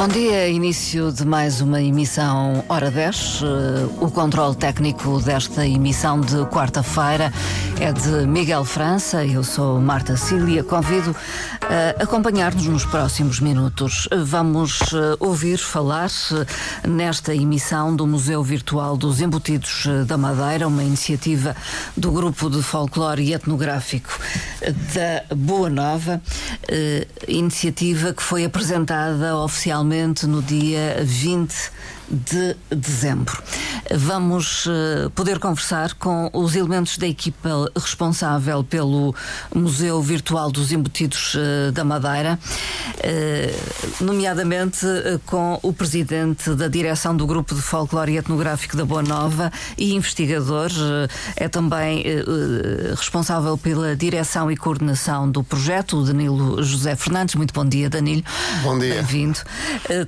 Bom dia, início de mais uma emissão Hora 10. Uh, o controle técnico desta emissão de quarta-feira é de Miguel França. Eu sou Marta Cília. Convido a acompanhar-nos nos próximos minutos. Vamos uh, ouvir falar uh, nesta emissão do Museu Virtual dos Embutidos da Madeira, uma iniciativa do Grupo de Folclore e Etnográfico da Boa Nova, iniciativa que foi apresentada oficialmente no dia 20 de dezembro. Vamos uh, poder conversar com os elementos da equipa responsável pelo Museu Virtual dos Embutidos uh, da Madeira, uh, nomeadamente com o presidente da direção do Grupo de Folclore e Etnográfico da Boa Nova e investigador, é também responsável pela direção e coordenação do projeto, o Danilo José Fernandes. Muito bom dia, Danilo. Bom dia. Bem-vindo.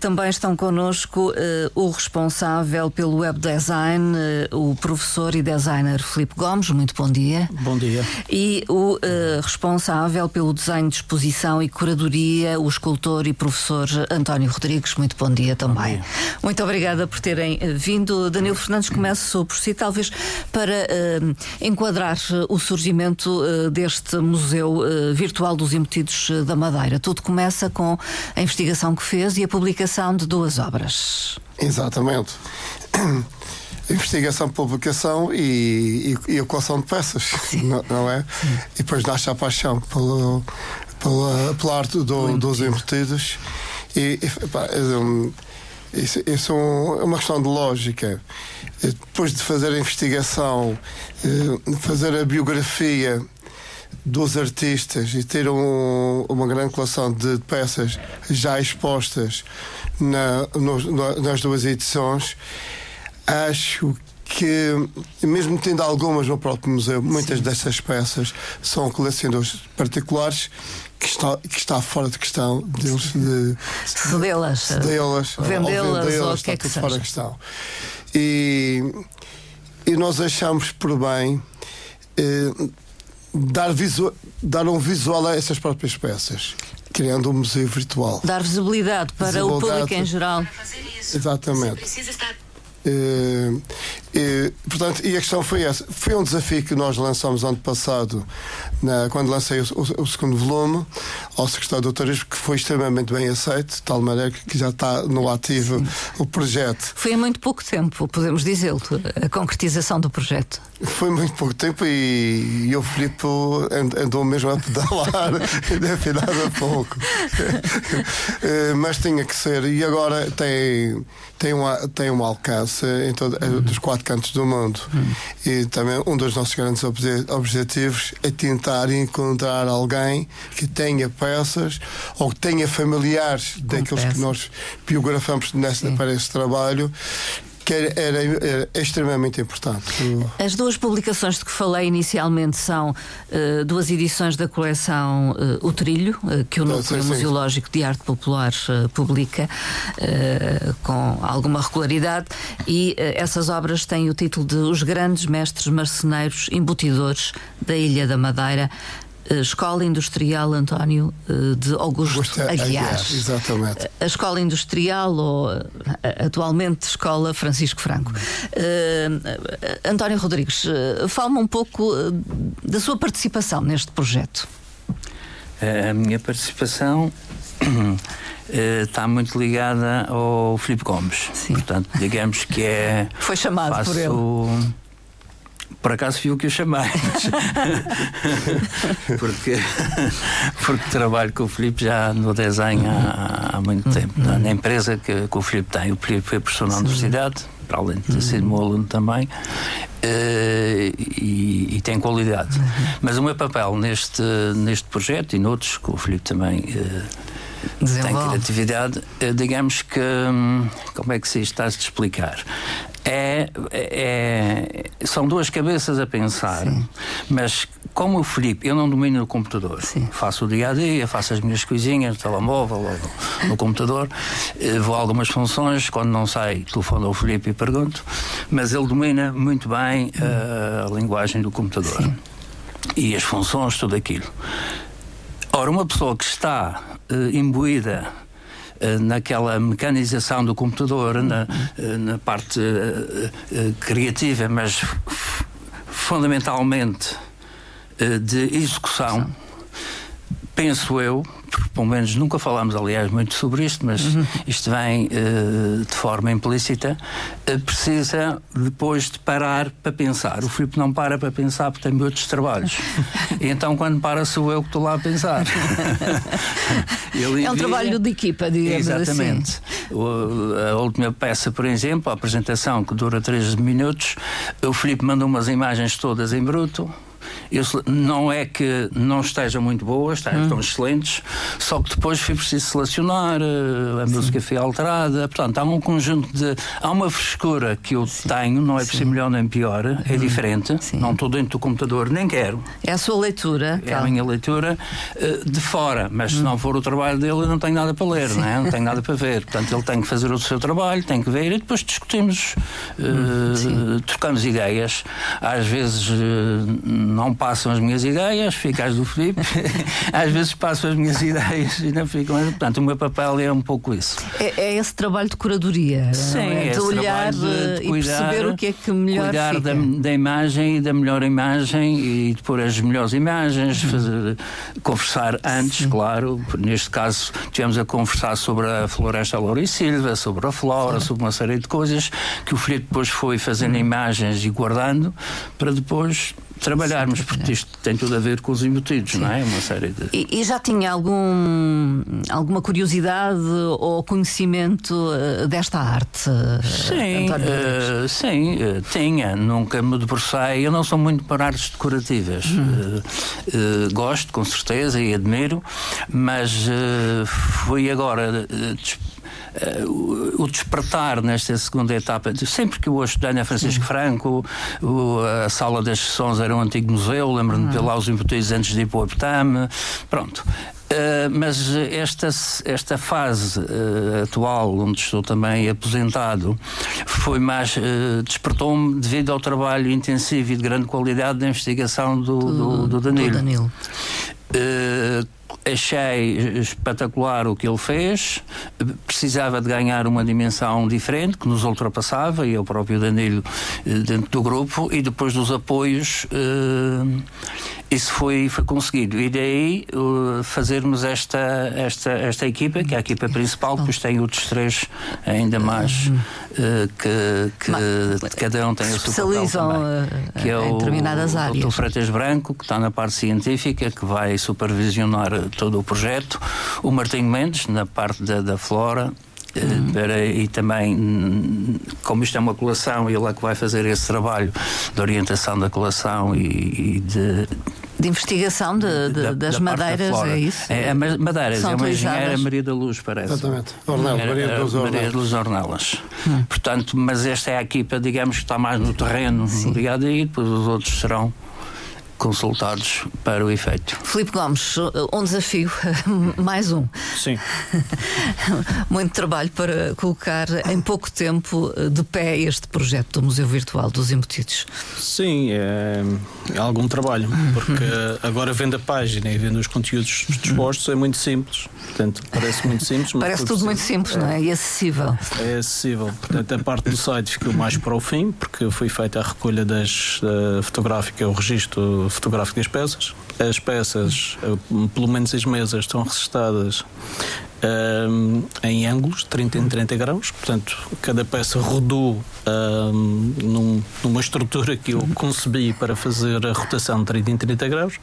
também estão connosco o responsável pelo web design, eh, o professor e designer Filipe Gomes. Muito bom dia. Bom dia. E o uh, responsável pelo design de exposição e curadoria, o escultor e professor António Rodrigues. Muito bom dia também. Bom dia. Muito obrigada por terem eh, vindo. Danilo Fernandes, começo por si, talvez para uh, enquadrar o surgimento uh, deste Museu Virtual dos Embutidos da Madeira. Tudo começa com a investigação que fez e a publicação de duas obras. Exatamente. Investigação, publicação e, e, e equação de peças, não, não, é? Sim. E depois nasce a paixão pelo, pela, pela arte do, dos embutidos. E, e pá, isso, isso, é uma questão de lógica. Depois de fazer a investigação, eh, fazer a biografia dos artistas e ter um, uma grande coleção de peças já expostas na, no, nas duas edições, acho que, mesmo tendo algumas no próprio museu, muitas Sim. dessas peças são colecionadores particulares que está, que está fora de questão deles de cedê-las, cedê-las vendê-las, vendê ou o que é que fora de questão. E, e nós achamos por bem eh, dar, dar um visual a essas próprias peças criando um museu virtual. Dar visibilidade para visibilidade, o público em geral. Exatamente. Uh, uh, portanto, e a questão foi essa. Foi um desafio que nós lançamos ano passado, na, quando lancei o, o, o, segundo volume, ao secretário do Turismo, que foi extremamente bem aceito, de tal maneira que já está no ativo Sim. o projeto. Foi há muito pouco tempo, podemos dizê-lo, a concretização do projeto. Foi muito pouco tempo e, e o Filipe andou mesmo a pedalar, deve nada pouco. uh, mas tinha que ser, e agora tem, tem, uma, tem um alcance em todo, uhum. dos quatro cantos do mundo. Uhum. E também um dos nossos grandes objetivos é tentar encontrar alguém que tenha peças ou que tenha familiares Com daqueles que nós biografamos nessa, para esse trabalho que era, era, era, extremamente importante. As duas publicações de que falei inicialmente são uh, duas edições da coleção uh, O Trilho, uh, que o Núcleo Museológico de Arte Popular publica com alguma regularidade, e essas obras têm o título de Os Grandes Mestres Marceneiros Embutidores da Ilha da Madeira, Escola Industrial António eh, de Augusto, Augusto Aguiar. Aguiar. Exatamente. A Escola Industrial, ou atualmente Escola Francisco Franco. Uh, António Rodrigues, fala-me um pouco da sua participação neste projeto. A minha participação está muito ligada ao Filipe Gomes. Sim. Portanto, digamos que é. Foi chamado faço, por ele por acaso fui o que o chamei. porque, porque trabalho com o Filipe já no desenho há, há muito tempo. Uhum. Na empresa que, que, o Filipe tem. O Filipe foi professor na universidade, para além de ter sido meu aluno também. Uh, e, e, tem qualidade. Uhum. Mas o meu papel neste, neste projeto e noutros, que o Filipe também uh, tem criatividade, uh, digamos que. Hum, como é que se está a explicar? É, é, são duas cabeças a pensar, Sim. mas como o Felipe, eu não domino o computador, Sim. faço o dia a dia, faço as minhas coisinhas no telemóvel ou no, no computador, eh, vou a algumas funções, quando não sei, telefono ao Felipe e pergunto, mas ele domina muito bem uh, a linguagem do computador Sim. e as funções, tudo aquilo. Ora, uma pessoa que está uh, imbuída naquela mecanização do computador, na, na parte criativa, mas fundamentalmente de execução, penso eu, porque pelo menos nunca falámos, aliás, muito sobre isto, mas uhum. isto vem uh, de forma implícita, uh, precisa depois de parar para pensar. O Filipe não para para pensar porque tem outros trabalhos. e então, quando para, sou eu que estou lá a pensar. é um trabalho de equipa, digamos assim. Exatamente. assim. O, a última peça, por exemplo, a apresentação que dura 3 minutos, o Filipe mandou umas imagens todas em bruto eu, não é que não estejam muito boas, estão, hum. estão excelentes, só que depois foi preciso selecionar, eh, a Sim. música foi alterada, portanto, há um conjunto de. Há uma frescura que eu Sim. tenho, não é por ser melhor nem pior, é hum. diferente, Sim. não estou dentro do computador, nem quero. É a sua leitura. É a minha leitura eh, de fora, mas hum. se não for o trabalho dele, eu não tenho nada para ler, não, é? não tenho nada para ver. Portanto, ele tem que fazer o seu trabalho, tem que ver e depois discutimos, uh, trocamos ideias. Às vezes uh, não passam as minhas ideias, fica as do Filipe, às vezes passo as minhas ideias e não ficam. Portanto, o meu papel é um pouco isso. É, é esse trabalho de curadoria, Sim, é? de olhar de, de cuidar, e perceber o que é que melhor cuidar fica. Da, da imagem e da melhor imagem e de pôr as melhores imagens, uhum. fazer, conversar antes, Sim. claro. Neste caso, tivemos a conversar sobre a floresta Silva, sobre a flora, Sim. sobre uma série de coisas que o Filipe depois foi fazendo uhum. imagens e guardando para depois trabalharmos, Sim, porque isto tem tudo a ver com os embutidos, Sim. não é? Uma série de. E, e, já tinha algum, alguma curiosidade ou conhecimento uh, desta arte? Sim, uh, sim, uh, tinha. Nunca me debrucei. Eu não sou muito para artes decorativas. Hum. gosto, com certeza, e admiro, mas fui agora uh, o despertar nesta segunda etapa. Sempre que eu ouço Daniel Francisco Sim. Franco, a Sala das Sessões era um antigo museu, lembro-me de ver lá os emboteiros antes de ir para o. Pronto. Uh, mas esta, esta fase uh, atual, onde estou também aposentado, foi mais. Uh, despertou-me devido ao trabalho intensivo e de grande qualidade da investigação do, do, do Danilo. Do Danilo achei espetacular o que ele fez, precisava de ganhar uma dimensão diferente, que nos ultrapassava, e eu próprio Danilo eh, dentro do grupo, e depois dos apoios, uh, isso foi, foi conseguido. E daí fazermos esta, esta, esta equipa, que é a equipa principal, depois tem outros três ainda mais uh, que, que cada um tem o seu papel também, que é o, determinadas áreas. O Freitas Branco, que está na parte científica, que vai supervisionar todo o projeto, o Martinho Mendes, na parte da, da flora, Uhum. Para, e também, como isto é uma colação, ele é que vai fazer esse trabalho de orientação da colação e, e de de investigação de, de, da, das da madeiras, é isso? É, é madeiras, São é uma engenheira Maria da Luz, parece. Exatamente. Ornel, Maria da Luz Ornelas. Maria da Luz Ornelas. Hum. Portanto, mas esta é a equipa, digamos, que está mais no terreno, Sim. ligado aí, depois os outros serão consultados para o efeito. Filipe Gomes, um desafio, mais um. Sim. Muito trabalho para colocar em pouco tempo de pé este projeto do Museu Virtual dos Embutidos. Sim, é, é algum trabalho, porque agora vendo a página e vendo os conteúdos dispostos é muito simples. Portanto, parece muito simples. parece tudo muito simples, é, não é? E acessível. É acessível. Portanto, a parte do site ficou mais para o fim, porque foi feita a recolha das uh, fotográfica, o registro fotográfico das peças. As peças, eh, pelo menos as mesas, estão registadas um, em ângulos, 30 em 30 graus. Portanto, cada peça rodou um, num, numa estrutura que eu concebi para fazer a rotação de 30 em 30 graus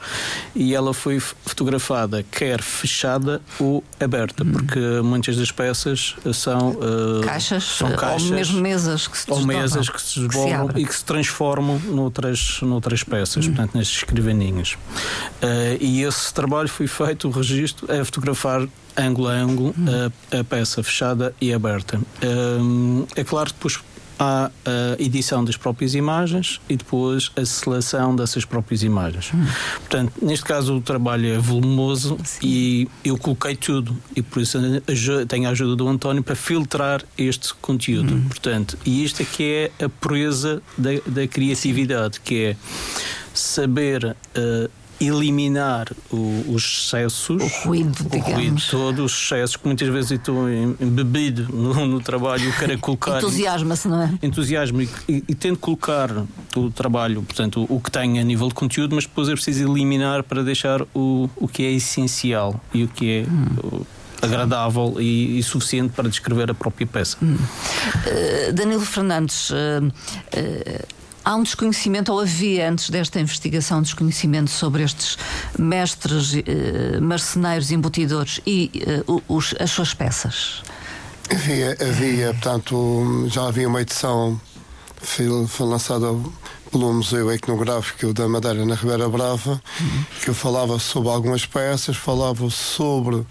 e ela foi fotografada quer fechada ou aberta, hum. porque muitas das peças são uh, caixas, são caixas ou mesmo mesas que se desdobram, ou mesas que se desdobram e que se transformam noutras, noutras peças, hum. portanto, nestes escrivaninhos. Uh, e esse trabalho foi feito, o registro, é fotografar ângulo a ângulo hum. a, a, peça fechada e aberta. Um, é claro que depois há a edição das próprias imagens e depois a seleção dessas próprias imagens. Hum. Portanto, neste caso o trabalho é volumoso Sim. e eu coloquei tudo e por isso tenho a ajuda do António para filtrar este conteúdo. Hum. Portanto, e isto é que é a pureza da, da criatividade, que é saber uh, eliminar o, os excessos, o ruído, o ruído todo, os excessos que muitas vezes estou embebido no, no trabalho, quero colocar. Entusiasma-se, não é? Entusiasmo e, e, e tento colocar o trabalho, portanto, o, o, que tem a nível de conteúdo, mas depois é preciso eliminar para deixar o, o que é essencial e o que é. Hum agradável e, e, suficiente para descrever a própria peça. Hum. Uh, Danilo Fernandes, uh, uh, há um desconhecimento, ou havia antes desta investigação, desconhecimento sobre estes mestres marceneiros embutidores e os, as suas peças? Havia, havia, portanto, já havia uma edição, foi, foi lançada pelo Museu Etnográfico da Madeira na Ribeira Brava, uhum. que eu falava sobre algumas peças, falava sobre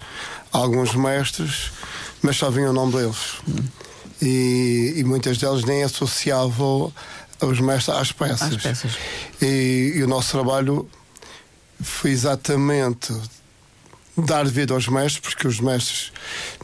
alguns mestres, mas só vinha o nome deles. Uhum. E, e, muitas delas nem associavam os mestres às peças. Às peças. E, e o nosso trabalho foi exatamente dar vida aos mestres, porque os mestres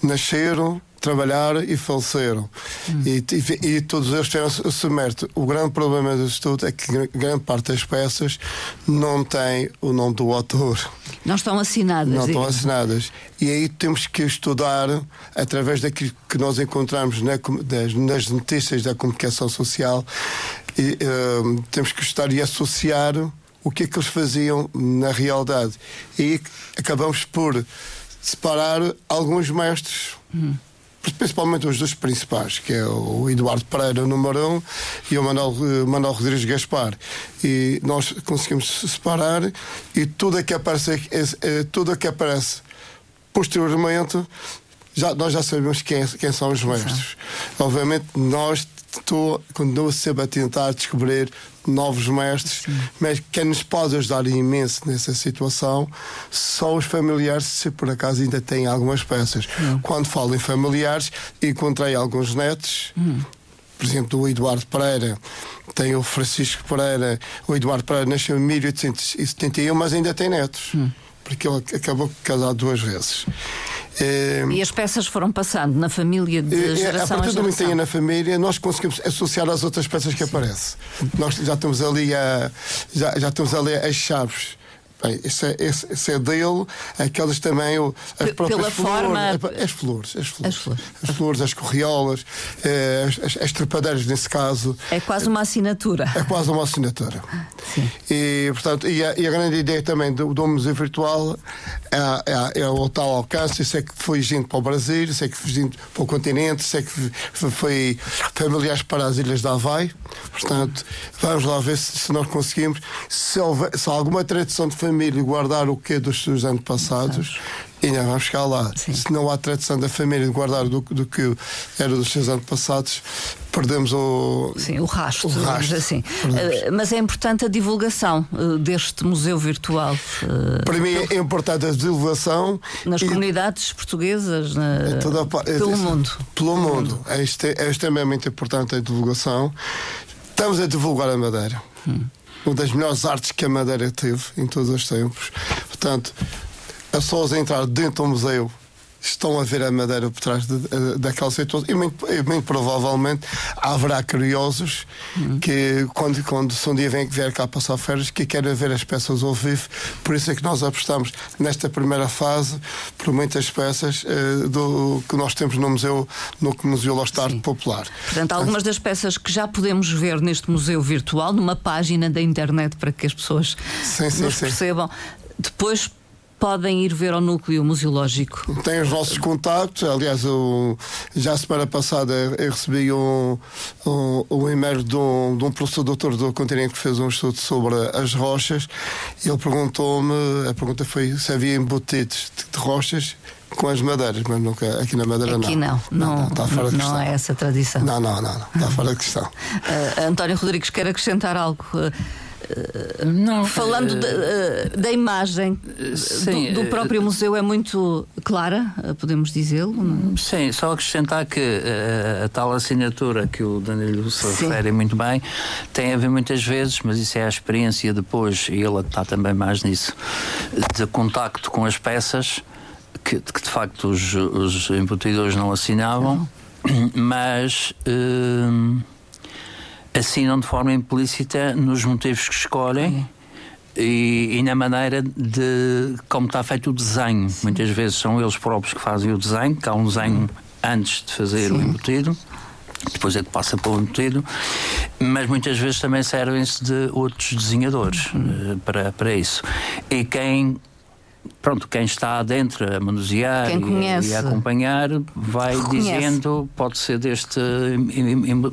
nasceram, trabalharam e faleceram. Hum. E, e, e, todos eles tiveram o mérito. O grande problema do estudo é que grande parte das peças não tem o nome do autor. Não estão assinadas. Não estão assinadas. E aí temos que estudar, através daquilo que nós encontramos na, nas notícias da comunicação social, e, uh, temos que estudar e associar o que é que eles faziam na realidade. E acabamos por separar alguns mestres. Hum principalmente os dois principais, que é o Eduardo Pereira, número um, e o Manuel, eh, Manuel Rodrigues Gaspar. E nós conseguimos separar e tudo que aparece, é, é, tudo que aparece posteriormente, já, nós já sabemos quem, quem são os mestres. Obviamente, nós estou, continuo sempre a tentar descobrir novos mestres, Sim. mas quem nos pode ajudar imenso nessa situação são os familiares, se por acaso ainda têm algumas peças. Hum. Quando falo em familiares, encontrei alguns netos. Hum. Por exemplo, o Eduardo Pereira, tem o Francisco Pereira. O Eduardo Pereira nasceu em 1871, mas ainda tem netos, hum. porque ele acabou casar duas vezes. É, e as peças foram passando na família de é, geração a partir do momento que na família, nós conseguimos associar às outras peças que aparecem. Nós já estamos ali a, já, já estamos ali as chaves Bem, esse, é, é dele, aquelas também, as próprias Pela flores, forma... as flores, as flores, as flores, as, flores, as corriolas, eh, as, as, as trepadeiras nesse caso. É quase uma assinatura. É quase uma assinatura. Sim. E, portanto, e a, e a grande ideia também do, do museu virtual é, é, é, o tal alcance. Isso é que foi gente para o Brasil, isso é que foi gente para o continente, isso é que foi familiares para as ilhas da Havaí. Portanto, vamos lá ver se, se nós conseguimos. Se, houver, se alguma tradição de família guardar o que dos seus antepassados, ainda vamos chegar lá. Sim. Se não há tradição da família de guardar do, do que era dos seus antepassados, perdemos o, Sim, o rastro. O rastro. Assim. Uh, mas é importante a divulgação uh, deste museu virtual. Uh, Para mim é importante a divulgação. Nas e, comunidades portuguesas, na, toda, pelo é, mundo. Pelo mundo. É, é extremamente importante a divulgação. Estamos a divulgar a Madeira. Hum uma das melhores artes que a Madeira teve em todos os tempos. Portanto, as pessoas a entrar dentro do museu estão a ver a Madeira por trás de, de, daquela situação. E muito, muito, provavelmente haverá curiosos uhum. que quando, quando se um dia vem vier cá passar férias que querem ver as peças ao vivo. Por isso é que nós apostamos nesta primeira fase por muitas peças uh, do, que nós temos no museu no Museu Lost Art Popular. Portanto, algumas das peças que já podemos ver neste museu virtual numa página da internet para que as pessoas sim, sim, nos percebam. Depois podem ir ver ao núcleo museológico? Tem os nossos contactos. Aliás, eu, já a semana passada eu recebi um, um, um e-mail de um, de um professor doutor do continente que fez um estudo sobre as rochas. Ele perguntou-me, a pergunta foi se havia embutidos de, de rochas com as madeiras, mas nunca aqui na Madeira aqui não. Não, não, não, está fora de não é essa tradição. Não, não, não, não está fora de questão. Uh, António Rodrigues quer acrescentar algo. Uh, não, Falando uh, de, uh, da imagem sim, do, do, próprio museu, é muito clara, podemos dizê-lo? Sim, só acrescentar que a tal assinatura que o Danilo se refere muito bem tem a ver muitas vezes, mas isso é a experiência depois, e ele está também mais nisso, de contacto com as peças. Que, que de facto os, os embutidores não assinavam, não. mas assinam de forma implícita nos motivos que escolhem e, e, na maneira de como está feito o desenho. Sim. Muitas vezes são eles próprios que fazem o desenho, que há um desenho antes de fazer Sim. o embutido depois é que passa para o embutido, mas muitas vezes também servem-se de outros desenhadores uh, para, para isso. E quem pronto, quem está dentro a manusear e, e, a acompanhar vai dizendo, pode ser deste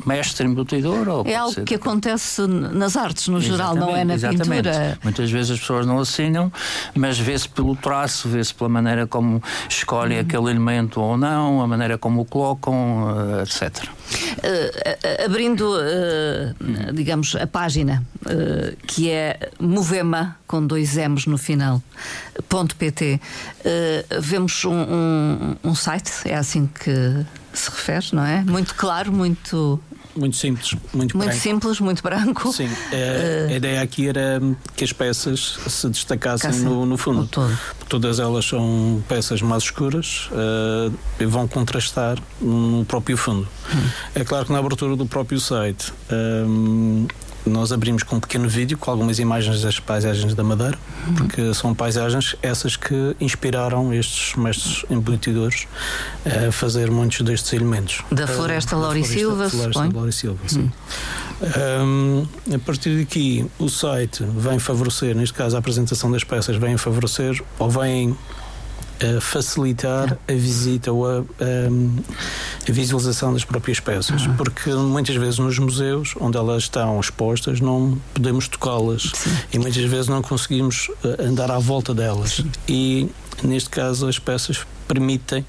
mestre embutidor ou É algo que acontece nas artes no geral, não é na exatamente. pintura. Muitas vezes as pessoas não assinam, mas vê-se pelo traço, vê-se pela maneira como escolhem uhum. aquele elemento ou não, a maneira como o colocam, eh, etc. Uh, abrindo, uh, digamos, a página uh, que é Movema com dois M's no final, ponto .pt, vemos um, um, um site, é assim que se refere, não é? Muito claro, muito muito simples, muito, muito branco. simples, muito branco. Sim, é, uh, a ideia aqui era que as peças se destacassem no, no, fundo. Todas elas são peças mais escuras uh, e vão contrastar no próprio fundo. Hum. É claro que na abertura do próprio site. Um, nós abrimos com um pequeno vídeo com algumas imagens das paisagens da Madeira, uhum. porque são paisagens essas que inspiraram estes mestres embutidores a fazer muitos destes elementos. Da Floresta Lauri Silva, Floresta Lauri Silva, sim. Uhum. Um, a partir daqui, o site vem favorecer, neste caso a apresentação das peças, vem favorecer ou vem facilitar a visita ou a, a, a, visualização das próprias peças, uhum. porque muitas vezes nos museus onde elas estão expostas não podemos tocá-las e muitas vezes não conseguimos eh, andar à volta delas. Sim. E neste caso as peças permitem,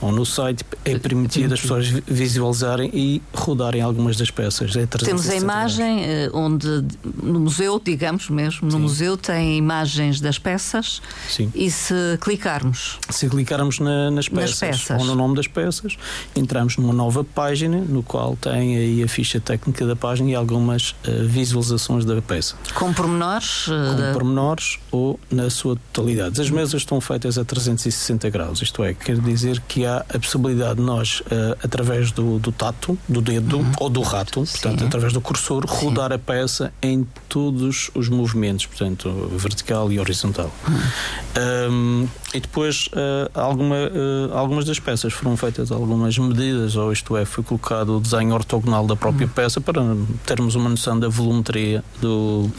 ou no site é permitido as pessoas visualizarem e rodarem algumas das peças. É Temos a imagem eh, onde, no museu, digamos mesmo, no Sim. museu tem imagens das peças Sim. e se clicarmos. Se clicarmos na, nas, peças, nas, peças, ou no nome das peças, entramos numa nova página no qual tem aí a ficha técnica da página e algumas uh, visualizações da peça. Com pormenores? Uh, Com pormenores ou na sua totalidade. As mesas estão feitas a 360 graus, isto é, quer dizer que há a possibilidade de nós, uh, através do, do tato, do dedo uhum. ou do rato, portanto, Sim. através do cursor, rodar Sim. a peça em todos os movimentos, portanto, vertical e horizontal. Uhum. Um, e depois, uh, alguma, uh, algumas das peças foram feitas algumas medidas, ou isto é, foi colocado o desenho ortogonal da própria uhum. peça para termos uma noção da volumetria do,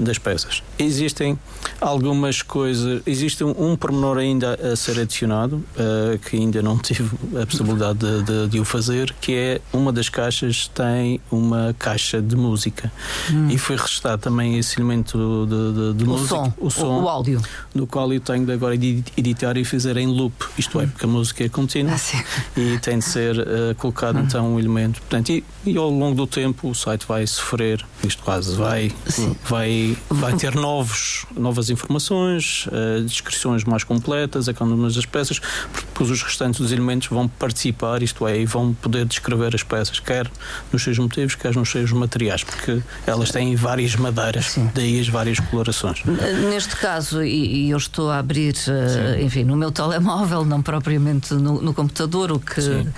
das peças. Existem algumas coisas, existe um, um pormenor ainda a ser adicionado, uh, que ainda não tive a possibilidade de, de, de, o fazer, que é uma das caixas tem uma caixa de música hum. e foi registado também esse elemento de, de, o música, som, o som, o, o, áudio, do qual eu tenho de agora editar e fazer em loop, isto é, porque a música é contínua ah, e tem de ser uh, colocado hum. então um elemento. Portanto, e, e, ao longo do tempo o site vai sofrer, isto quase vai, vai, vai ter novos, novas informações, uh, descrições mais completas, a cada uma das peças, porque depois os restantes dos elementos vão participar, isto é, e vão poder descrever as peças, quer nos seus motivos, quer nos seus materiais, porque elas têm várias madeiras, Sim. daí as várias colorações. Neste caso, e, eu estou a abrir, uh, enfim, no meu telemóvel, não propriamente no, no computador, o que uh,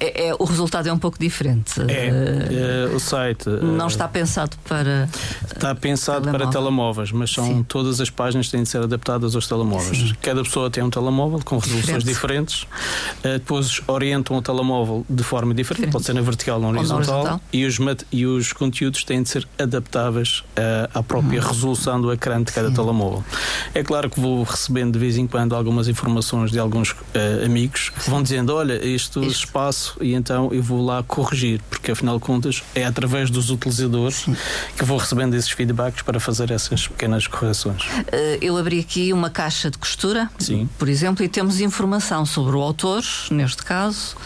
é, é, o resultado é um pouco diferente. É, uh, o site não está pensado para está pensado telemóvel. para telemóveis, mas são Sim. todas as páginas têm de ser adaptadas aos telemóveis. Sim. Cada pessoa tem um telemóvel com resoluções diferentes. Uh, depois orientam o telemóvel de forma diferente, diferente. pode ser na vertical ou na horizontal, horizontal. E, os e os conteúdos têm de ser adaptáveis uh, à própria hum. resolução do ecrã de cada Sim. telemóvel. É claro que vou recebendo de vez em quando algumas informações de alguns uh, amigos que vão dizendo: Olha, este Isto. espaço, e então eu vou lá corrigir, porque afinal de contas é através dos utilizadores Sim. que vou recebendo esses feedbacks para fazer essas pequenas correções. eu abri aqui uma caixa de costura, Sim. por exemplo, e temos informação sobre o autor, neste caso.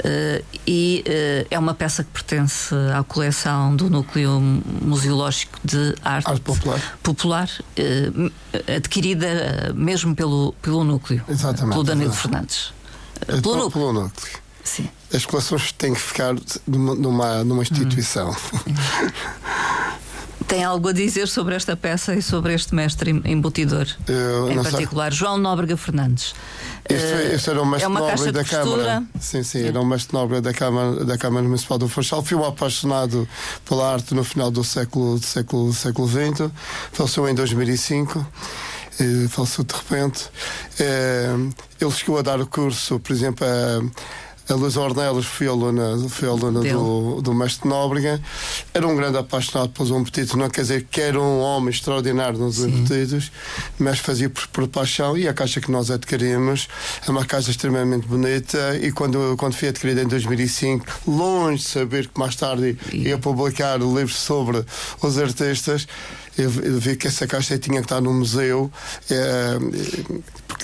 Uh, e uh, é uma peça que pertence à coleção do Núcleo Museológico de Arte, arte Popular, popular uh, adquirida mesmo pelo, pelo Núcleo, Exatamente, pelo Danilo Fernandes. pelo, então, núcleo. pelo Núcleo. Sim. As coleções têm que ficar numa, numa instituição. Hum. Tem algo a dizer sobre esta peça e sobre este mestre embutidor? Eu, em particular, sei. João Nóbrega Fernandes. Este, este era o mestre é nobre da Câmara. Sim, sim, era o mestre nobre da Câmara, da Câmara Municipal do Funchal. Foi um apaixonado pela arte no final do século, do século, século XX. Faleceu em 2005 faleceu de repente. Eh, ele chegou a dar o curso, por exemplo, a a Luís Ornelas foi aluna, foi aluna do, do mestre Nóbrega. Era um grande apaixonado pelos embutidos, não quer dizer que era um homem extraordinário nos embutidos, mas fazia por, por, paixão. E a caixa que nós adquirimos é uma caixa extremamente bonita. E quando, quando foi adquirida em 2005, longe de saber que mais tarde ia publicar livros sobre os artistas, eu vi que essa caixa tinha que estar no museu é,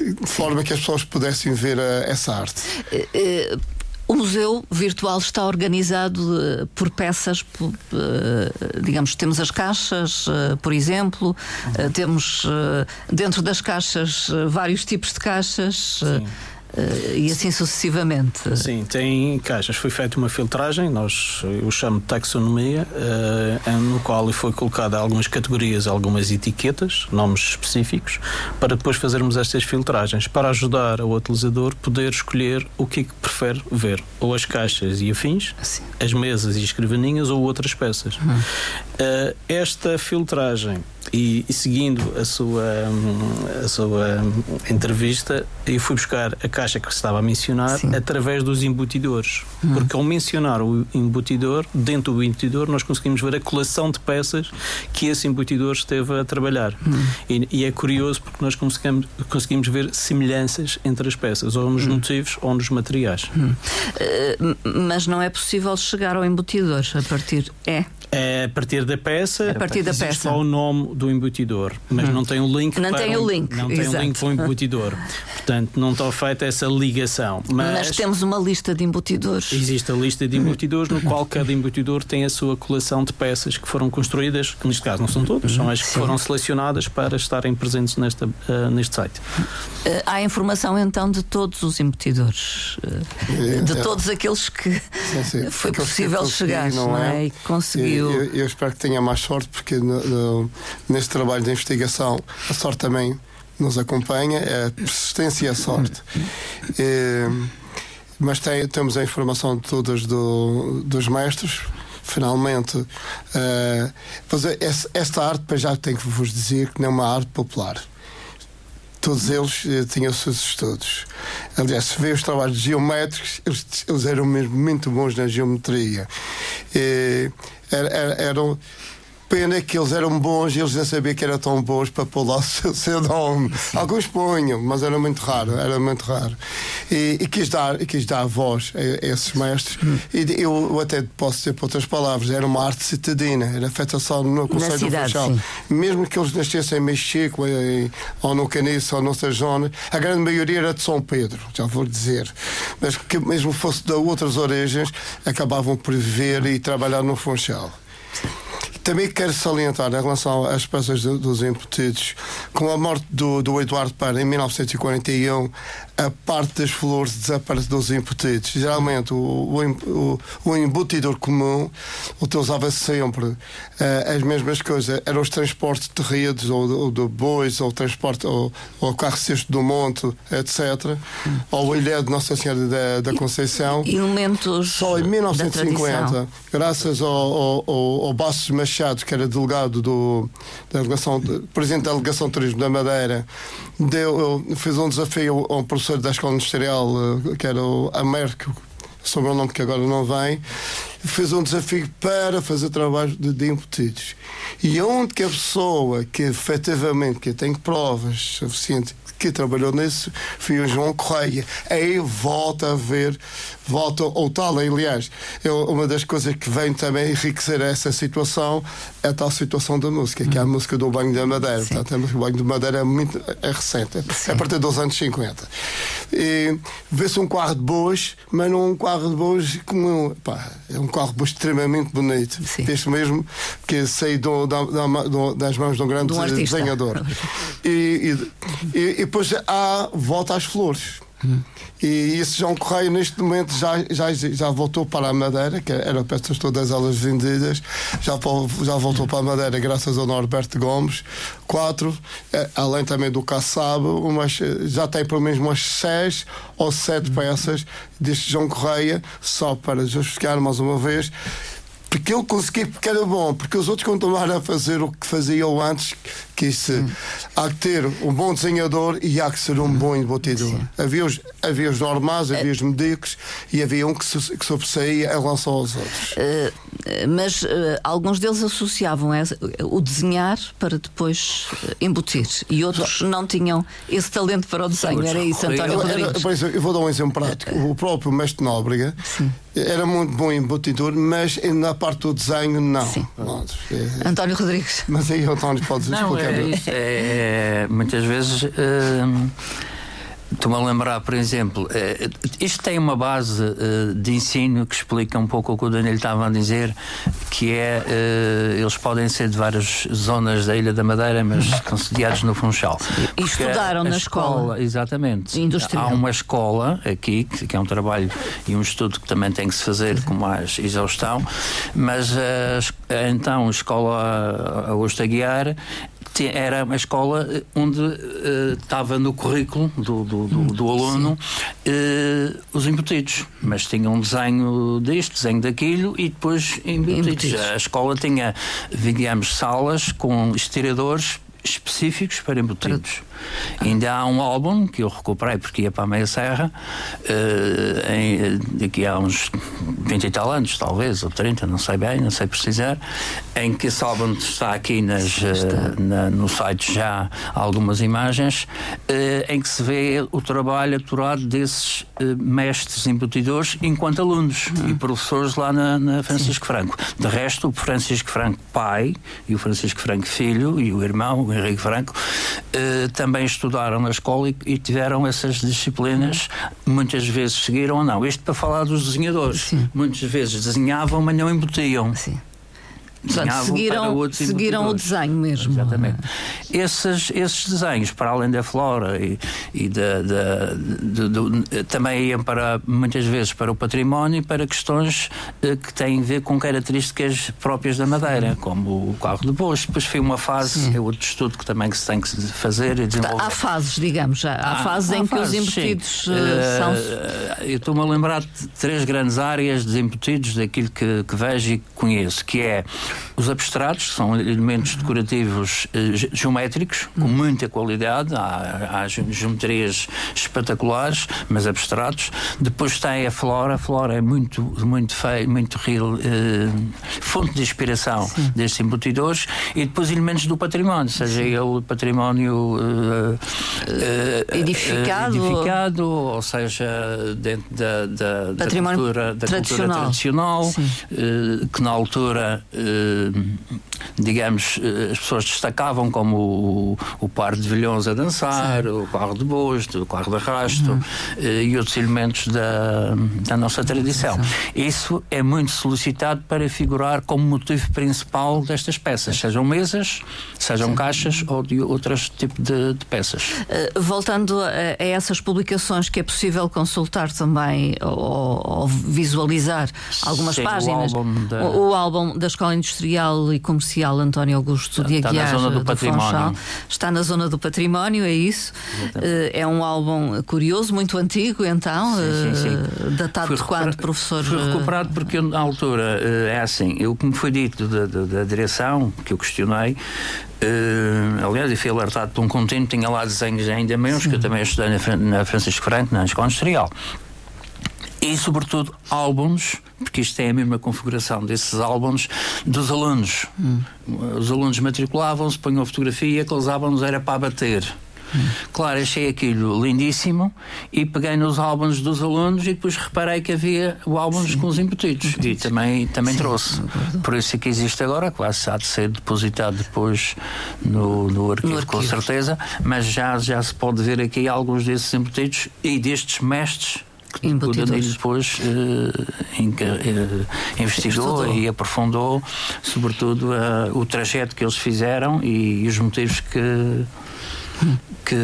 de forma que as pessoas pudessem ver a, essa arte. Uh, o museu virtual está organizado uh, por peças, uh, digamos, temos as caixas, uh, por exemplo, temos dentro das caixas vários tipos de caixas. Sim e assim sucessivamente. Sim, tem caixas. Foi feita uma filtragem, nós, eu chamo de taxonomia, uh, no qual foi colocada algumas categorias, algumas etiquetas, nomes específicos, para depois fazermos estas filtragens, para ajudar o utilizador poder escolher o que é que prefere ver, ou as caixas e afins, Sim. as mesas e escrivaninhas ou outras peças. Uhum. Uh, esta filtragem e, e, seguindo a sua, a sua entrevista, eu fui buscar a caixa que estava a mencionar Sim. através dos embutidores. Hum. Porque ao mencionar o embutidor, dentro do embutidor, nós conseguimos ver a coleção de peças que esse embutidor esteve a trabalhar. Hum. E, e, é curioso porque nós conseguimos, conseguimos ver semelhanças entre as peças, ou nos hum. motivos ou nos materiais. Uh, mas não é possível chegar ao embutidor a partir. É? É a partir da peça. A partir da peça. só o nome do embutidor, mas hum. não tem o link. Não tem o link. Não tem o link para o embutidor. Portanto, não está feita essa ligação. Mas, mas, temos uma lista de embutidores. Existe a lista de embutidores, no qual cada embutidor tem a sua coleção de peças que foram construídas, que neste caso não são todas, são as que Sim. foram selecionadas para estarem presentes nesta, uh, neste site. Uh, há informação então de todos os embutidores, uh, de todos aqueles que sim, sim. foi aqueles possível que chegar, não é? é? E conseguiu eu, eu, espero que tenha mais sorte, porque no, no, neste trabalho de investigação a sorte também nos acompanha, é persistência e a sorte. É, mas tem, temos a informação de todas do, dos mestres, finalmente. Uh, pois é, esta arte, já tenho que vos dizer que não é uma arte popular todos eles eh, tinham seus estudos. Aliás, se vê os trabalhos geométricos, eles, eles eram mesmo muito bons na geometria. Era, era, eram Pena que eles eram bons e eles não sabiam que eram tão bons para pôr lá o seu, seu nome. Alguns ponham, mas era muito raro, era muito raro. E, e quis, dar, quis dar voz a, a esses mestres. Hum. E eu até posso dizer por outras palavras, era uma arte citadina, era feita só no Conselho do Funchal. Mesmo que eles nascessem em Mexico, ou no Caniço, ou noutra zona, a grande maioria era de São Pedro, já vou dizer. Mas que mesmo fosse de outras origens, acabavam por viver e trabalhar no Funchal. Também quero salientar em relação às peças dos imputidos, com a morte do, do Eduardo Pera em 1941, a parte das flores desaparece dos embutidos. Geralmente o, o, o embutidor comum utilizava sempre uh, as mesmas coisas. Eram os transportes de redes, ou, ou de bois, ou transporte, ou, ou carro cesto do monte, etc. Hum. Ou a ilha de Nossa Senhora da, da Conceição. Elementos. Só em 1950, graças ao, ao, ao, ao Bastos Machado, que era delegado do, da delegação, presidente da delegação de turismo da Madeira, deu, fez um desafio a um professor da Escola Industrial, eh, que era o Américo, sobre o nome que agora não vem, fez um desafio para fazer trabalho de, de embutidos. E onde que a pessoa que efetivamente que tem provas suficientes que trabalhou nisso foi o João Correia. Aí volta a ver, volta ao tal, aliás, eu, uma das coisas que vem também enriquecer essa situação é a tal situação da música, que é a uhum. música do Banho da Madeira. Portanto, do Banho da Madeira é muito é recente, Sim. é a partir dos anos 50. E vê-se um carro de boas, mas não um carro de boas comum. Pá, é um carro extremamente bonito. Este mesmo que saiu do, da, da, das mãos de um grande de um desenhador. E, e, e, depois há volta às flores. Hum. E esse João Correia, neste momento, já, já, já voltou para a Madeira, que eram peças todas elas vendidas, já, já voltou para a Madeira graças ao Norberto Gomes. Quatro, eh, além também do Caçabo, umas, já tem pelo menos umas seis ou sete peças deste João Correia, só para justificar mais uma vez porque ele conseguiu porque era bom, porque os outros continuaram a fazer o que faziam antes, que hum. há que ter um bom desenhador e há que ser um bom embutidor. Havia os, havia os normais, havia os medíocres e havia um que, se, que sobressaía em relação aos outros. Uh, mas uh, alguns deles associavam o desenhar para depois embutir e outros não, não tinham esse talento para o desenho. Era isso, António Rodrigues. Eu, eu vou dar um exemplo prático. O próprio mestre Nóbrega Sim era muito bom embutidor, mas na parte do desenho, não. Sim. É, António Rodrigues. Mas aí, António, podes não, explicar. É, isso, é, é, muitas vezes. Hum, Estou-me a lembrar, por exemplo, eh, isto tem uma base eh, de ensino que explica um pouco o que o Daniel estava a dizer, que é eh, eles podem ser de várias zonas da Ilha da Madeira, mas estão sediados no Funchal. E estudaram na escola, escola. Exatamente. Industrial. Há uma escola aqui, que é um trabalho e um estudo que também tem que se fazer com mais exaustão, mas então a escola Augusta Guiar era uma escola eh, onde uh, estava no currículo do, do, do, do aluno uh, os embutidos, mas tinha um desenho deste, desenho daquilo e depois embutidos. embutidos. A escola tinha, digamos, salas com estiradores específicos para embutidos. Para... Ainda há um álbum que eu recuperei porque ia para a Meia Serra, uh, em, daqui a uns 20 e tal anos, talvez, ou 30, não sei bem, não sei precisar, em que esse álbum está aqui nas, uh, na, no site já algumas imagens, uh, em que se vê o trabalho aturado desses mestres embutidores enquanto alunos uhum. e professores lá na, na Francisco Sim. Franco. De resto, o Francisco Franco pai e o Francisco Franco filho e o irmão, o Henrique Franco, também estudaram na escola e, e tiveram essas disciplinas, muitas vezes seguiram ou não. Isto para falar dos desenhadores. Sim. Muitas vezes desenhavam, mas não embutiam. Sim. Portanto, seguiram, seguiram o desenho mesmo. Exatamente. Esses, esses desenhos, para além da flora e, e da, da de, de, também iam para, muitas vezes para o património e para questões eh, que têm a ver com características próprias da Madeira, como o carro de bois. Depois foi uma fase, sim. é outro estudo que também que se tem que fazer e desenvolver. Há fases, digamos, há, há fases há em fases, que os embutidos uh, são. Eu estou-me a lembrar de três grandes áreas de embutidos daquilo que, que vejo e conheço, que é os abstratos são elementos decorativos eh, geométricos com muita qualidade, há, há geometrias espetaculares, mas abstratos. Depois tem a flora, a flora é muito, muito feia, muito real, eh, fonte de inspiração Sim. destes embutidores, e depois elementos do património, seja Sim. ele património eh, edificado, edificado ou... ou seja, dentro da, da, da cultura, da tradicional, cultura tradicional que na altura digamos, eh, as pessoas destacavam como o, o par de vilhões a dançar, Sim. o carro de bois, o carro de arrasto uhum. Eh, e outros elementos da, da nossa tradição. Sim. Isso é muito solicitado para figurar como motivo principal destas peças, sejam mesas, sejam Sim. caixas ou de outros tipos de, de peças. Voltando a, a, essas publicações que é possível consultar também ou, ou visualizar algumas páginas, o álbum, da... O, o álbum da Escola Industrial e Comercial António Augusto de Aguiar. Está na zona do, do património. Funchal. Está na zona do património, é isso. Uh, é um álbum curioso, muito antigo, então, sim, sim, sim. Uh, datado foi de quando, professor? Foi recuperado porque na altura é assim, o que me foi dito da, da, da direção, que eu questionei, aliás, eu fui alertado por um contínuo, tinha lá desenhos ainda menos, que eu também estudei na, na Francisco Franco, na Escola Industrial e, sobretudo, álbuns, porque isto é a mesma configuração desses álbuns dos alunos. Hum. Os alunos matriculavam-se, punham a fotografia, aqueles álbuns era para bater. Hum. Claro, achei aquilo lindíssimo e peguei nos álbuns dos alunos e depois reparei que havia o álbuns Sim. com os embutidos e também, também Sim, trouxe. Por isso é que existe agora, quase há de ser depositado depois no, no, arquivo, no arquivo, com certeza, mas já, já se pode ver aqui alguns desses embutidos e destes mestres o Danilo depois uh, investigou e aprofundou, sobretudo, uh, o trajeto que eles fizeram e, e os motivos que que,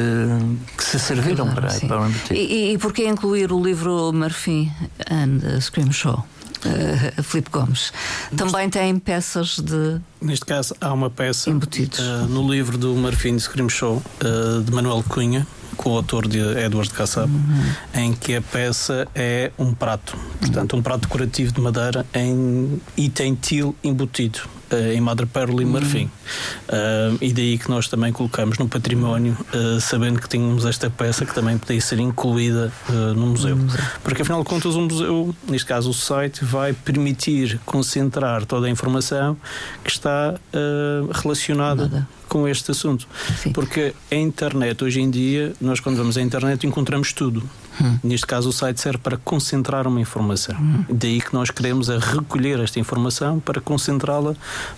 que se serviram claro, para, para o embutido. E, e porquê incluir o livro Marfim and Scream Show? Uh, Filipe Gomes. Também tem peças de. Neste caso, há uma peça embutidos. Uh, no livro do Marfim de Scream Show, uh, de Manuel Cunha, com o autor de Edward Kassab, uhum. em que a peça é um prato, portanto, um prato decorativo de madeira em, e tem til embutido. Eh, em madrepérola e marfim. Uh, e daí que nós também colocamos no património, uh, sabendo que tínhamos esta peça que também podia ser incluída no museu. Porque afinal de contas, o museu, neste caso o site, vai permitir concentrar toda a informação que está relacionada. Nada com este assunto. Sim. Porque a internet, hoje em dia, nós quando vamos à internet encontramos tudo. Hum. Neste caso, o site serve para concentrar uma informação. Hum. Daí que nós queremos a recolher esta informação para concentrá-la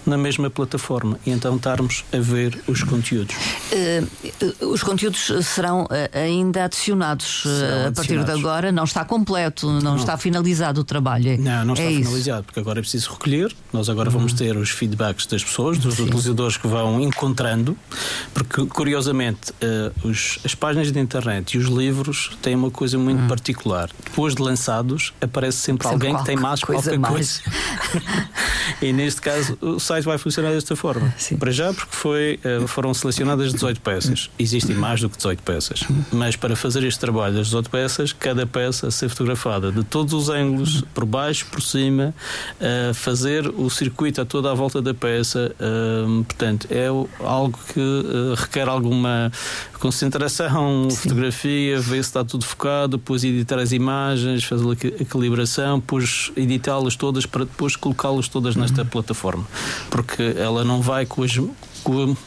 na mesma plataforma e então estarmos a ver os conteúdos. Uh, os conteúdos serão eh, ainda adicionados serão a partir adicionados. de agora. Não está completo, não, não, está finalizado o trabalho. É, não, não está é finalizado, isso. porque agora é preciso recolher. Nós agora vamos hum. ter os feedbacks das pessoas, dos Sim. utilizadores que vão encontrando, porque curiosamente uh, os, as páginas de internet e os livros têm uma coisa muito hum. particular. Depois de lançados, aparece sempre, sempre alguém que tem mais coisa qualquer mais. coisa. e neste caso, o site vai funcionar desta forma. Sim. Para já, porque foi, uh, foram selecionadas 18 peças. Existem mais do que 18 peças. Mas para fazer este trabalho das 18 peças, cada peça a ser fotografada de todos os ângulos, por baixo, por cima, fazer o circuito a toda a volta da peça. Uh, portanto, é algo que requer alguma concentração, Sim. fotografia, ver se está tudo focado, depois editar as imagens, fazer a calibração, depois editá-las todas para depois colocá-las todas nesta uhum. plataforma. Porque ela não vai com as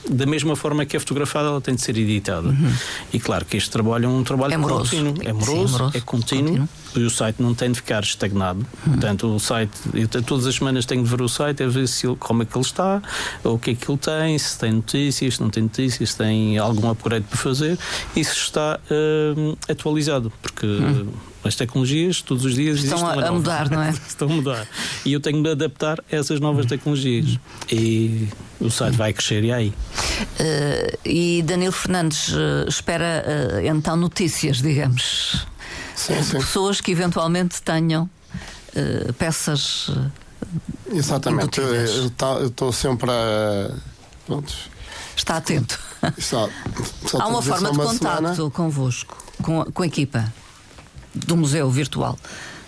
da mesma forma que é fotografada, ela tem de ser editada. Uhum. E claro que este trabalho é um trabalho é contínuo. É moroso, Sim, é, é contínuo, contínuo, e o site não tem de ficar estagnado. Uhum. Portanto, o site, eu, todas as semanas tenho de ver o site, a ver se como é que ele está, o que é que ele tem, se tem notícias, se não tem notícias, se tem algum upgrade para fazer e se está uh, atualizado. Porque. Uhum as tecnologias todos os dias estão a, a mudar, não é? estão a mudar. E eu tenho de adaptar a essas novas tecnologias. E o site vai crescer e aí. Uh, e Danilo Fernandes uh, espera uh, então notícias, digamos. Sim, sim. Pessoas que eventualmente tenham peças. Exatamente. Eu estou sempre a. Pronto. Está atento. Há uma forma de contato semana. convosco, com, com a equipa do museu virtual.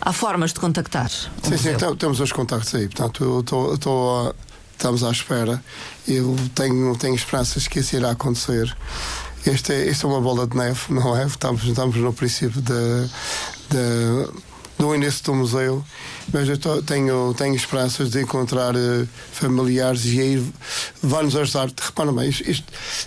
Há formas de contactar. Sim, sim, temos os contactos aí. Portanto, eu estou estamos à espera. Eu tenho, tenho esperanças que isso irá acontecer. Este é, este é uma bola de neve, não é? Estamos, estamos no princípio de, de, do início do museu, mas eu tenho, tenho esperanças de encontrar uh, familiares e aí vai-nos ajudar. Repara bem, isto,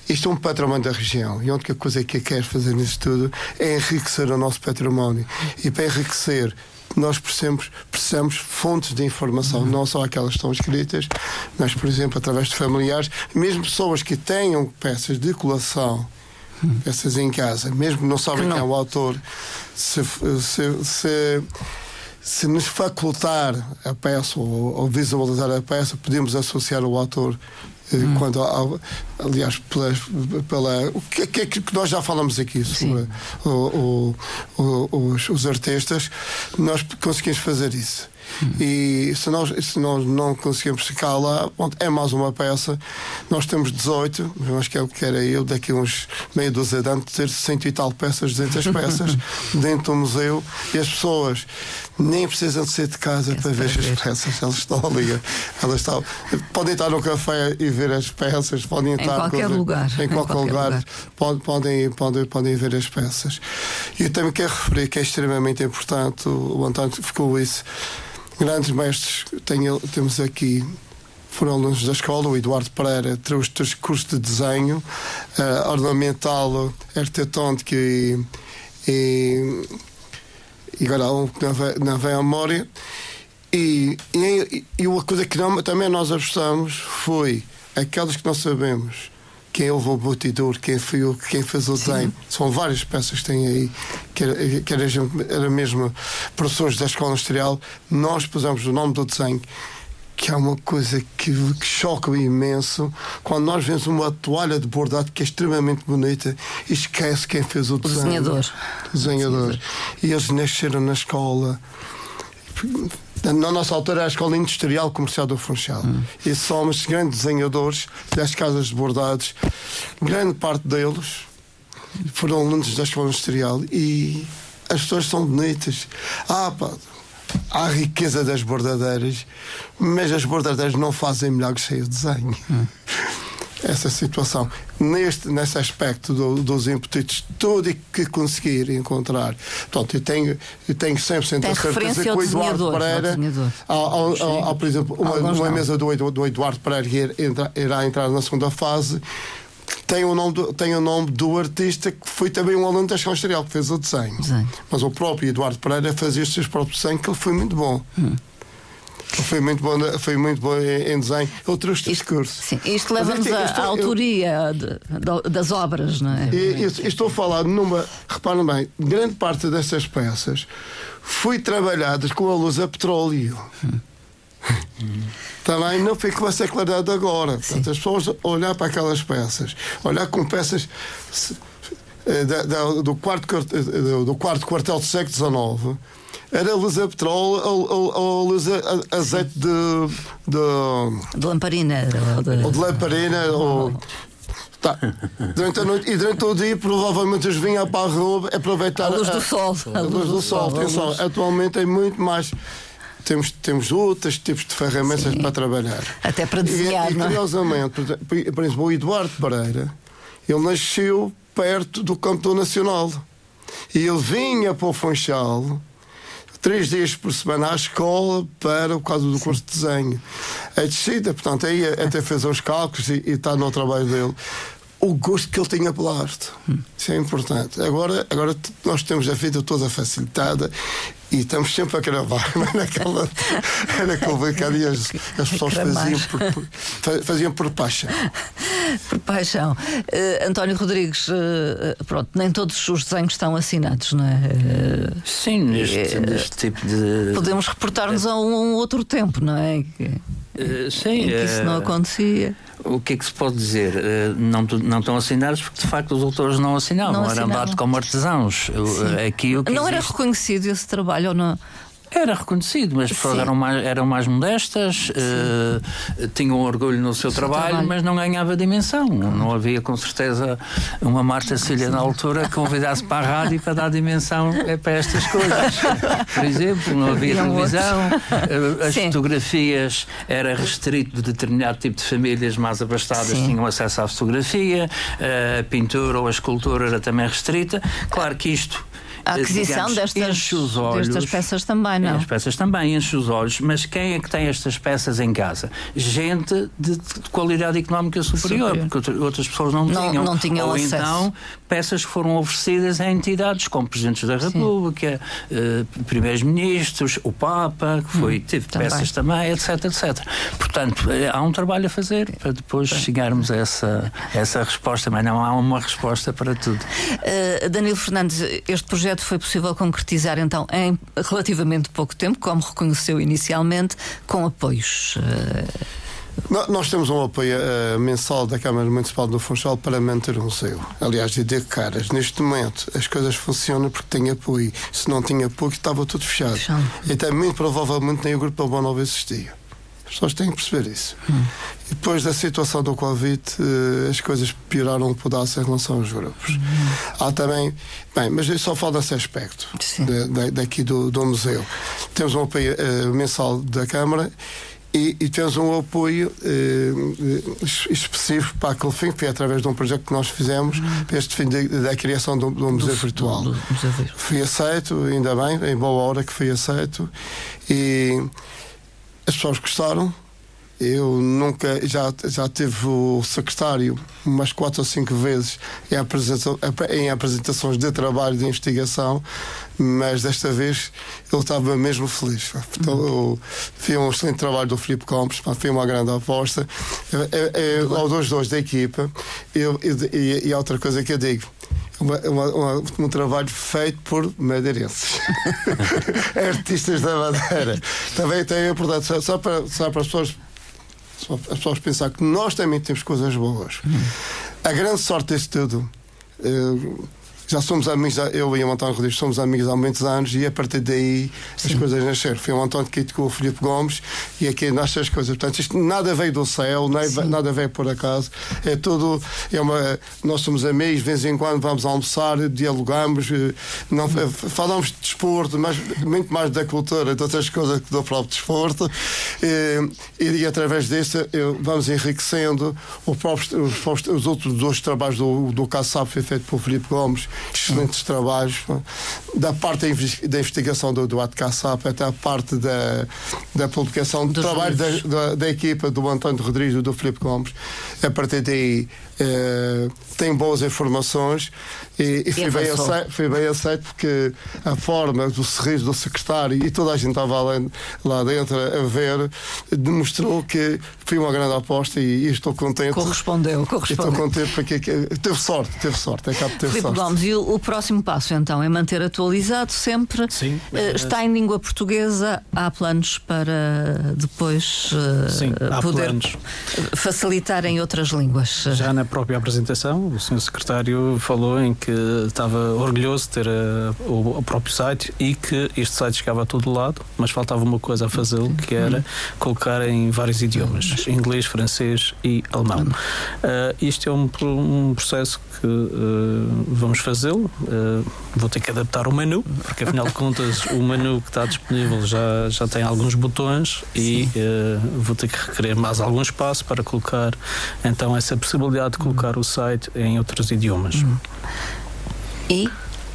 isto, é um património da região e a única coisa que eu quero fazer nisso tudo é enriquecer o nosso património. E para enriquecer nós precisamos, precisamos fontes de informação, não só aquelas que estão escritas, mas, por exemplo, através de familiares, mesmo pessoas que tenham peças de colação, peças em casa, mesmo que não sabem quem é o autor, se, se, se, se nos facultar a peça ou, ou, visualizar a peça, podemos associar o autor Hum. Quando, aliás, pela, pela, o que, que, que nós já falamos aqui sobre o, o, o, os, os artistas, nós conseguimos fazer isso. E se nós, se nós não conseguimos ficar lá, é mais uma peça. Nós temos 18, mas que é o que era eu, daqui a uns meia dúzia de anos, ter 100 e tal peças, 200 peças dentro do museu e as pessoas nem precisam de ser de casa para ver as peças, elas estão ali. Elas estão, podem estar no café e ver as peças, podem estar em qualquer lugar. Em qualquer, em qualquer lugar, lugar. Podem, podem, podem, podem ver as peças. E eu também quero referir que é extremamente importante, o António ficou isso grandes mestres tenho, temos aqui foram alunos da escola, o Eduardo Pereira trouxe três cursos de desenho, uh, ornamental, arquitetónico e, e, e agora um que não vem à memória. E, e, e uma coisa que não, também nós apostamos foi aquelas que nós sabemos quem é o robotidor, quem foi o, quem fez o desenho. São várias peças que tem aí, que era, que era, era mesmo professores da escola industrial. Nós pusemos o nome do desenho que há uma coisa que, que choca imenso quando nós vemos uma toalha de bordado que é extremamente bonita e esquece quem fez o, o desenho. Desenhador. Desenhador. E eles nasceram na escola. Na nossa altura era a Escola Industrial Comercial do Funchal. Hum. E somos grandes desenhadores das casas de bordados. Grande parte deles foram alunos da Escola Industrial e as pessoas são bonitas. Ah, pá, há a riqueza das bordadeiras, mas as bordadeiras não fazem milagres sem o desenho. Hum. Essa situação. Neste, nesse aspecto do, dos inputs, tudo que conseguir encontrar. Portanto, eu tenho, eu tenho 100% a certeza que o Eduardo Pereira. Há, há, há, por exemplo, uma, uma mesa do, do Eduardo Pereira irá entrar na segunda fase tem o nome do, tem o nome do artista que foi também um aluno da Escola Industrial que fez o desenho. desenho. Mas o próprio Eduardo Pereira fazia os seus próprios desenhos que ele foi muito bom. Hum. Foi muito bom, foi muito bom em, desenho. Eu trouxe este curso. Sim, isto leva-nos à autoria de, de, das obras, não é? Eu, eu, estou a falar numa. Reparem bem, grande parte dessas peças foi trabalhadas com a luz a petróleo. Hum. Também não ficou a ser claridade agora. Portanto, as pessoas olhar para aquelas peças, olhar com peças eh, da, da, do, quarto, eh, do quarto quartel do século XIX era luz a petróleo ou, ou, luz a, azeite de, de. de lamparina. Ou de, ou de lamparina. Ou, Tá. Durante a noite e durante o dia, provavelmente eles vinham para a rua aproveitar a luz do sol. A, a luz do sol. Atenção, atualmente é muito mais temos, temos outros tipos de ferramentas Sim. para trabalhar. Até para desenhar, e, e, é? curiosamente, por exemplo, o Eduardo Pereira, ele nasceu perto do Campo Nacional. E ele vinha para o Funchal três dias por semana à escola para o caso do curso de desenho. A descida, portanto, aí até fez os cálculos e, e está no trabalho dele o gosto que ele tinha pela arte. Isso é importante. Agora, agora nós temos a vida toda facilitada e estamos sempre a gravar, mas naquela era complicado e as, as pessoas faziam por, faziam por paixão. Por paixão. Uh, António Rodrigues, uh, pronto, nem todos os desenhos estão assinados, não é? Uh, Sim, neste, neste, tipo de. Podemos reportar-nos a um outro tempo, não é? sim. Em que isso não acontecia. O que é que se pode dizer? Uh, não, não estão assinados porque de facto os autores não assinavam, não eram dados como artesãos. Aqui, o que não existe... era reconhecido esse trabalho ou não? Era reconhecido, mas as pessoas eram mais, eram mais modestas, uh, tinham orgulho no seu, trabalho, trabalho, mas não ganhava dimensão. Não havia, com certeza, uma Marta Cília na altura que convidasse para a rádio para dar dimensão é para estas coisas. Por exemplo, não havia televisão, uh, as Sim. fotografias era restrito de determinado tipo de famílias mais abastadas Sim. tinham acesso à fotografia, a pintura ou a escultura era também restrita. Claro que isto a aquisição digamos, destas, olhos, destas peças também, não? As peças também enche os olhos, mas quem é que tem estas peças em casa? Gente de, de qualidade económica superior, superior, porque outras pessoas não, não tinham. Não tinham Ou acesso. então peças que foram oferecidas a entidades como Presidentes da República, uh, Primeiros-Ministros, o Papa, que foi, hum, teve também. peças também, etc, etc. Portanto, eh, há um trabalho a fazer para depois Bem. chegarmos a essa, a essa resposta, mas não há uma resposta para tudo. Uh, Danilo Fernandes, este projeto projeto foi possível concretizar então em relativamente pouco tempo, como reconheceu inicialmente, com apoios. Uh... Nós temos um apoio uh, mensal da Câmara Municipal do Funchal para manter o museu. Aliás, de caras, neste momento as coisas funcionam porque tem apoio. Se não tinha apoio, estava tudo fechado. fechado. Então, muito provavelmente nem o Grupo Albonova existia. As pessoas têm que perceber isso. Hum. E depois da situação do Covid, uh, as coisas pioraram um pedaço em relação aos grupos. Hum. Há também. Bem, mas eu só falo desse aspecto de, de, daqui do, do museu. Temos um apoio uh, mensal da Câmara. E, e, temos um apoio uh, específico para aquele fim, que foi através de um projeto que nós fizemos, uhum. para este fim de, da criação do, do museu do, virtual. Do, museu. Fui aceito, ainda bem, em boa hora que fui aceito, e as pessoas gostaram eu nunca já já tive o secretário umas quatro ou cinco vezes em, apresentação, em apresentações de trabalho de investigação mas desta vez ele estava mesmo feliz. Então, foi um excelente trabalho do Filipe Gomes, foi uma grande aposta. É, é, ao 2-2 da equipa, eu, e, e outra coisa que eu digo. Uma, uma, um trabalho feito por madeirenses, artistas da Madeira. Também tem importante, só, só, para, só para as pessoas, as pessoas pensar que nós também temos coisas boas. Hum. A grande sorte deste tudo. Uh, já somos amigos, eu e o António Rodrigues somos amigos há muitos anos e a partir daí Sim. as coisas nasceram. Foi o António que com o Filipe Gomes e aqui nascem as coisas. Portanto, isto nada veio do céu, nada veio por acaso. É tudo. É uma, nós somos amigos, de vez em quando vamos almoçar, dialogamos, eh, não, eh, falamos de desporto, mas muito mais da cultura, de outras coisas que do próprio desporto. E, e, e através disso vamos enriquecendo próprio, os, os, outros dois trabalhos do, do CASAP foi feito por Filipe Gomes excelentes trabalhos da parte da investigação do Eduardo Caçap até a parte da, da publicação do trabalho da, da, da, equipa do António Rodrigues e do Filipe Gomes. A partir daí eh, tem boas informações e, e foi, bem aceito, foi bem aceito porque a forma do sorriso do secretário e toda a gente estava lá, lá dentro a ver demonstrou que foi uma grande aposta e, e estou contente. Correspondeu, correspondeu. Estou contente porque teve sorte, teve sorte. É teve Filipe sorte. Gomes, e o, o, próximo passo então é manter atualizado sempre. Sim. Uh, está em língua portuguesa, há planos para depois uh, Sim, poder planos. facilitar em outras línguas. Já na própria apresentação, o Sr. Secretário falou em que estava orgulhoso de ter uh, o, o, próprio site e que este site chegava a todo lado, mas faltava uma coisa a fazê-lo, que era uhum. colocar em vários idiomas, inglês, francês e alemão. Uh, isto é um, um processo que uh, vamos fazê-lo. vou ter que adaptar o menu, porque afinal de contas o menu que está disponível já, já tem alguns botões e vou ter que requerer mais algum espaço para colocar então essa possibilidade de colocar o site em outros idiomas. Uhum. E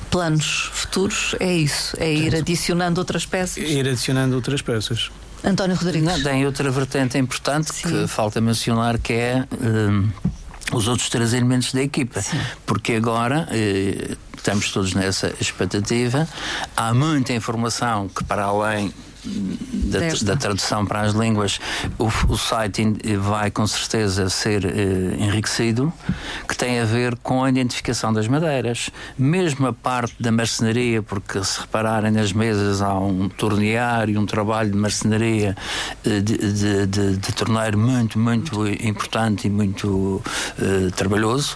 planos futuros é isso, é ir adicionando outras peças. Ir adicionando outras peças. António Rodrigues. Não, tem outra vertente importante Sim. que falta mencionar que é um, os outros três elementos da equipa. Sim. Porque agora eh, estamos todos nessa expectativa, há muita informação que para além da, da, tradução para as línguas, o, o, site vai com certeza ser eh, enriquecido, que tem a ver com a identificação das madeiras. Mesmo a parte da marcenaria, porque se repararem nas mesas há um tornear e um trabalho de marcenaria eh, de, de, de, de, torneiro muito, muito importante e muito eh, trabalhoso.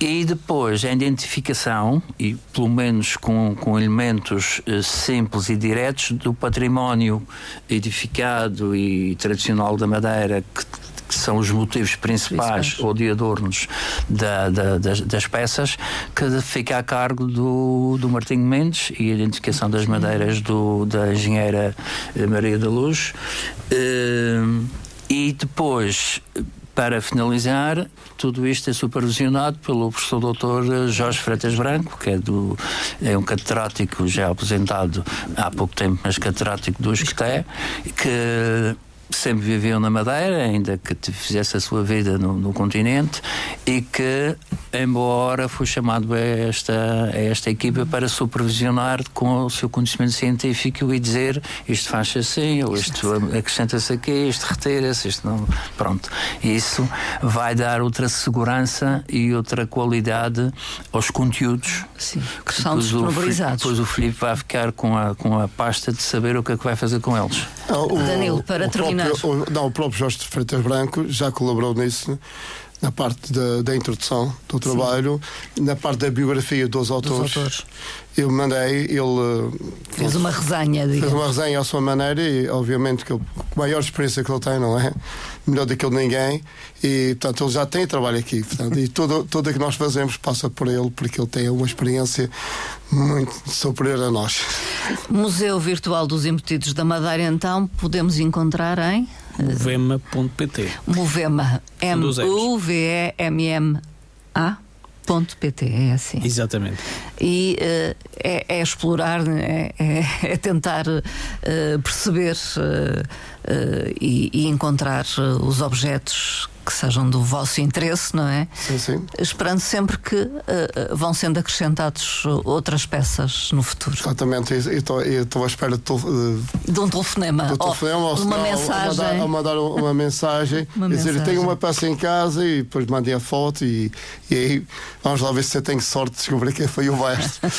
E depois a identificação, e pelo menos com, com elementos eh, simples e diretos, do património edificado e tradicional da Madeira, que, que são os motivos principais ou de adornos da, da, das, das, peças, que fica a cargo do, do Martinho Mendes e a identificação das madeiras do, da engenheira eh, Maria da Luz. Uh, e depois para finalizar, tudo isto é supervisionado pelo professor doutor Jorge Freitas Branco, que é, do, é um catedrático já aposentado há pouco tempo, mas catedrático do Esqueté, que sempre viveu na Madeira, ainda que fizesse a sua vida no, no continente, e que, embora foi chamado a esta, a esta equipa para supervisionar com o seu conhecimento científico e dizer isto faz assim, ou isto acrescenta-se aqui, isto retira-se, isto não. Pronto. Isso vai dar outra segurança e outra qualidade aos conteúdos. Sim, que são disponibilizados. Depois o Filipe vai ficar com a, com a pasta de saber o que é que vai fazer com eles. Ah, o, Danilo, para terminar o, não, o próprio Jorge Freitas Branco já colaborou nisso na parte da, da introdução do trabalho, Sim. na parte da biografia dos autores. Dos autores. Eu mandei, ele fez uma resenha, digamos. fez uma resenha à sua maneira e, obviamente, que a maior experiência que ele tem, não é? Melhor do que ele ninguém, e portanto ele já tem trabalho aqui, portanto, e tudo, tudo o que nós fazemos passa por ele, porque ele tem uma experiência muito superior a nós. Museu Virtual dos Embutidos da Madeira, então, podemos encontrar em Movema.pt. Movema. M-U-V-E-M-M-A. pt é assim. Exatamente. E uh, é, é, explorar, é, é, é tentar uh, perceber uh, e, e, encontrar os objetos que sejam do vosso interesse, não é? Sim, sim. Esperando sempre que uh, vão sendo acrescentados outras peças no futuro. Exatamente, e estou à espera de, de, de um telefonema. De um telefonema ou, ou uma não, mensagem. A mandar, a mandar uma mensagem uma e dizer: tenho uma peça em casa e depois mandei a foto e, e aí vamos lá ver se eu tenho sorte de descobrir quem foi o mestre.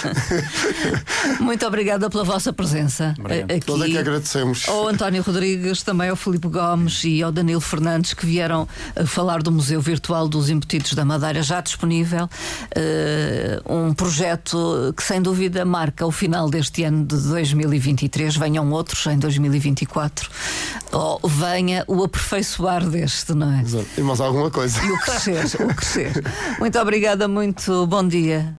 Muito obrigada pela vossa presença Obrigado. aqui. Todos é que agradecemos. Ao António Rodrigues, também ao Filipe Gomes e ao Danilo Fernandes que vieram falar do Museu Virtual dos Embutidos da Madeira, já disponível. Uh, um projeto que, sem dúvida, marca o final deste ano de 2023. Venham outros em 2024. Ou venha o aperfeiçoar deste, não é? Exato. E mais alguma coisa. E o crescer, o crescer. Muito obrigada, muito bom dia.